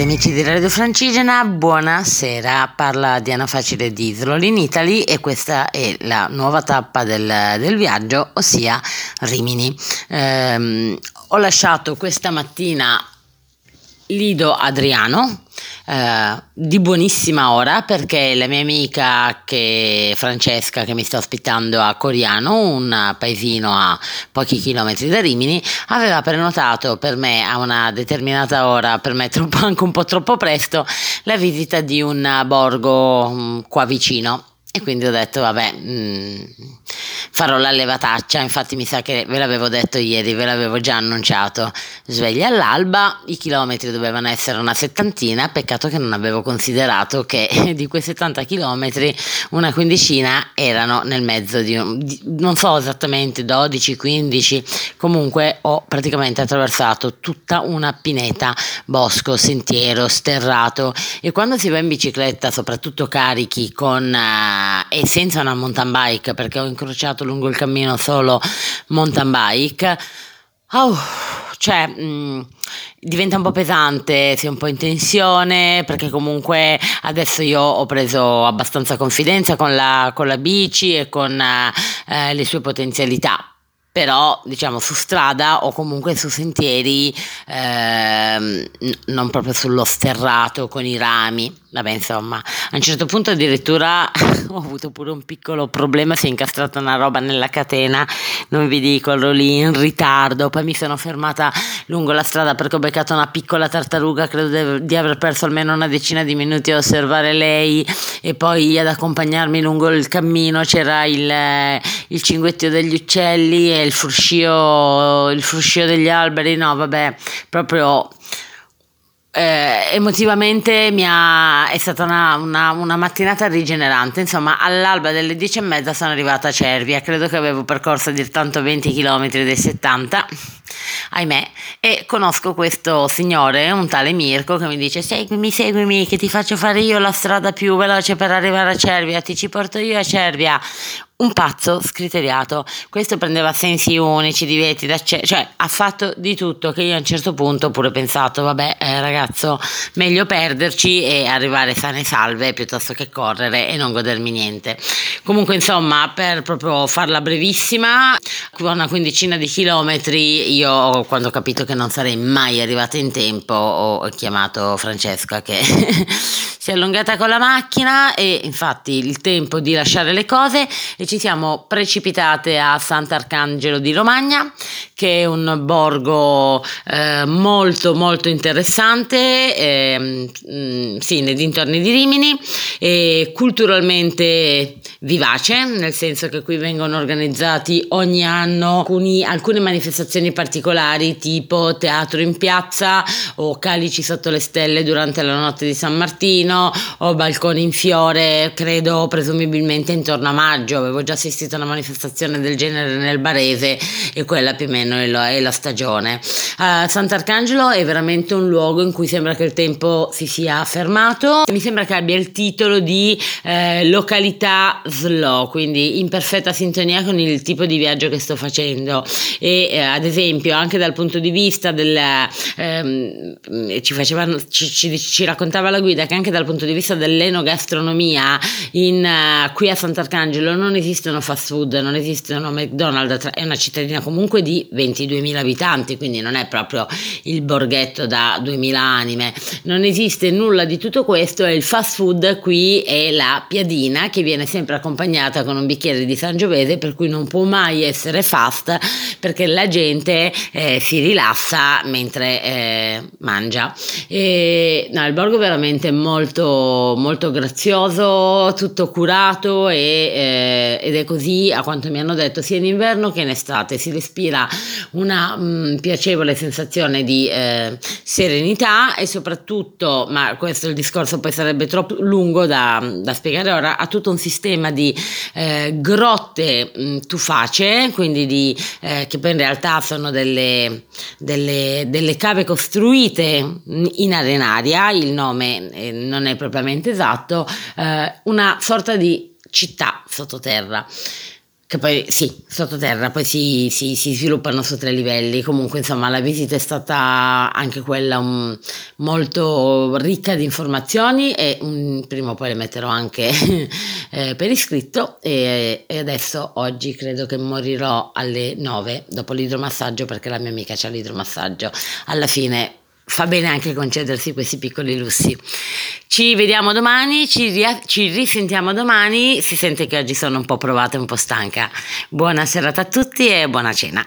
cari amici di Radio Francigena, buonasera, parla Diana Facile di Isolol in Italy e questa è la nuova tappa del, del viaggio, ossia Rimini. Eh, ho lasciato questa mattina Lido Adriano eh, di buonissima ora perché la mia amica che, Francesca che mi sta ospitando a Coriano, un paesino a pochi chilometri da Rimini, aveva prenotato per me a una determinata ora, per me troppo, anche un po' troppo presto, la visita di un borgo um, qua vicino. E quindi ho detto, vabbè, mh, mm, farò la levataccia. Infatti, mi sa che ve l'avevo detto ieri, ve l'avevo già annunciato. Sveglia all'alba, i chilometri dovevano essere una settantina. Peccato che non avevo considerato che di quei 70 chilometri una quindicina erano nel mezzo di, un, di non so esattamente 12, 15. Comunque, ho praticamente attraversato tutta una pineta, bosco, sentiero, sterrato. E quando si va in bicicletta, soprattutto carichi con. Uh, e senza una mountain bike perché ho incrociato lungo il cammino solo mountain bike. Oh, cioè mh, mm, diventa un po' pesante, è un po' in tensione perché comunque adesso io ho preso abbastanza confidenza con la, con la bici e con eh, le sue potenzialità però diciamo su strada o comunque su sentieri ehm, non proprio sullo sterrato con i rami vabbè insomma a un certo punto addirittura ho avuto pure un piccolo problema si è incastrata una roba nella catena non vi dico ero lì in ritardo poi mi sono fermata lungo la strada perché ho beccato una piccola tartaruga credo di aver perso almeno una decina di minuti a osservare lei e poi ad accompagnarmi lungo il cammino c'era il, il cinguettio degli uccelli il fruscio, il fruscio degli alberi, no, vabbè, proprio eh, emotivamente ha, è stata una, una, una, mattinata rigenerante. Insomma, all'alba delle 10 e mezza sono arrivata a Cervia. Credo che avevo percorso dir tanto 20 km dei 70, ahimè. E conosco questo signore, un tale Mirko, che mi dice: Seguimi, seguimi, che ti faccio fare io la strada più veloce per arrivare a Cervia. Ti ci porto io a Cervia un pazzo scriteriato. Questo prendeva sensi unici, divetti, cioè ha fatto di tutto che io a un certo punto ho pure pensato, vabbè eh, ragazzo, meglio perderci e arrivare sane e salve piuttosto che correre e non godermi niente. Comunque insomma, per proprio farla brevissima, una quindicina di chilometri, io quando ho capito che non sarei mai arrivata in tempo ho chiamato Francesca che si è allungata con la macchina e infatti il tempo di lasciare le cose e ci siamo precipitate a Sant'Arcangelo di Romagna, che è un borgo eh, molto molto interessante, eh, sì, nei dintorni di Rimini, e culturalmente vivace, nel senso che qui vengono organizzati ogni anno alcuni, alcune manifestazioni particolari tipo teatro in piazza o calici sotto le stelle durante la notte di San Martino o balconi in fiore, credo presumibilmente intorno a maggio, avevo già assistito a una manifestazione del genere nel Barese e quella più o meno è la, è la stagione. Uh, Sant'Arcangelo è veramente un luogo in cui sembra che il tempo si sia fermato, mi sembra che abbia il titolo di eh, località slow, quindi in perfetta sintonia con il tipo di viaggio che sto facendo. E eh, ad esempio anche dal punto di vista del ehm, ci, faceva, ci, ci, ci, raccontava la guida che anche dal punto di vista dell'enogastronomia in, uh, qui a Sant'Arcangelo non esistono fast food, non esistono McDonald's, è una cittadina comunque di 22.000 abitanti, quindi non è proprio il borghetto da 2.000 anime, non esiste nulla di tutto questo e il fast food qui è la piadina che viene sempre accompagnata con un bicchiere di Sangiovese per cui non può mai essere fast perché la gente eh, si rilassa mentre eh, mangia. E, no, il borgo è veramente molto, molto grazioso, tutto curato e eh, ed è così a quanto mi hanno detto sia in inverno che in estate, si respira una mh, mm, piacevole sensazione di eh, serenità e soprattutto, ma questo il discorso poi sarebbe troppo lungo da, da spiegare ora, ha tutto un sistema di eh, grotte mh, mm, tufacee, quindi di, eh, che poi in realtà sono delle, delle, delle cave costruite in arenaria, il nome eh, non è propriamente esatto, eh, una sorta di città sottoterra. Che poi sì, sottoterra, poi si, si, si, sviluppano su tre livelli. Comunque, insomma, la visita è stata anche quella um, molto ricca di informazioni e um, prima o poi le metterò anche eh, per iscritto. E, e, adesso, oggi, credo che morirò alle 9 dopo l'idromassaggio perché la mia amica c'ha l'idromassaggio. Alla fine fa bene anche concedersi questi piccoli lussi. Ci vediamo domani, ci, ria- ci risentiamo domani. Si sente che oggi sono un po' provata e un po' stanca. Buona serata a tutti e buona cena.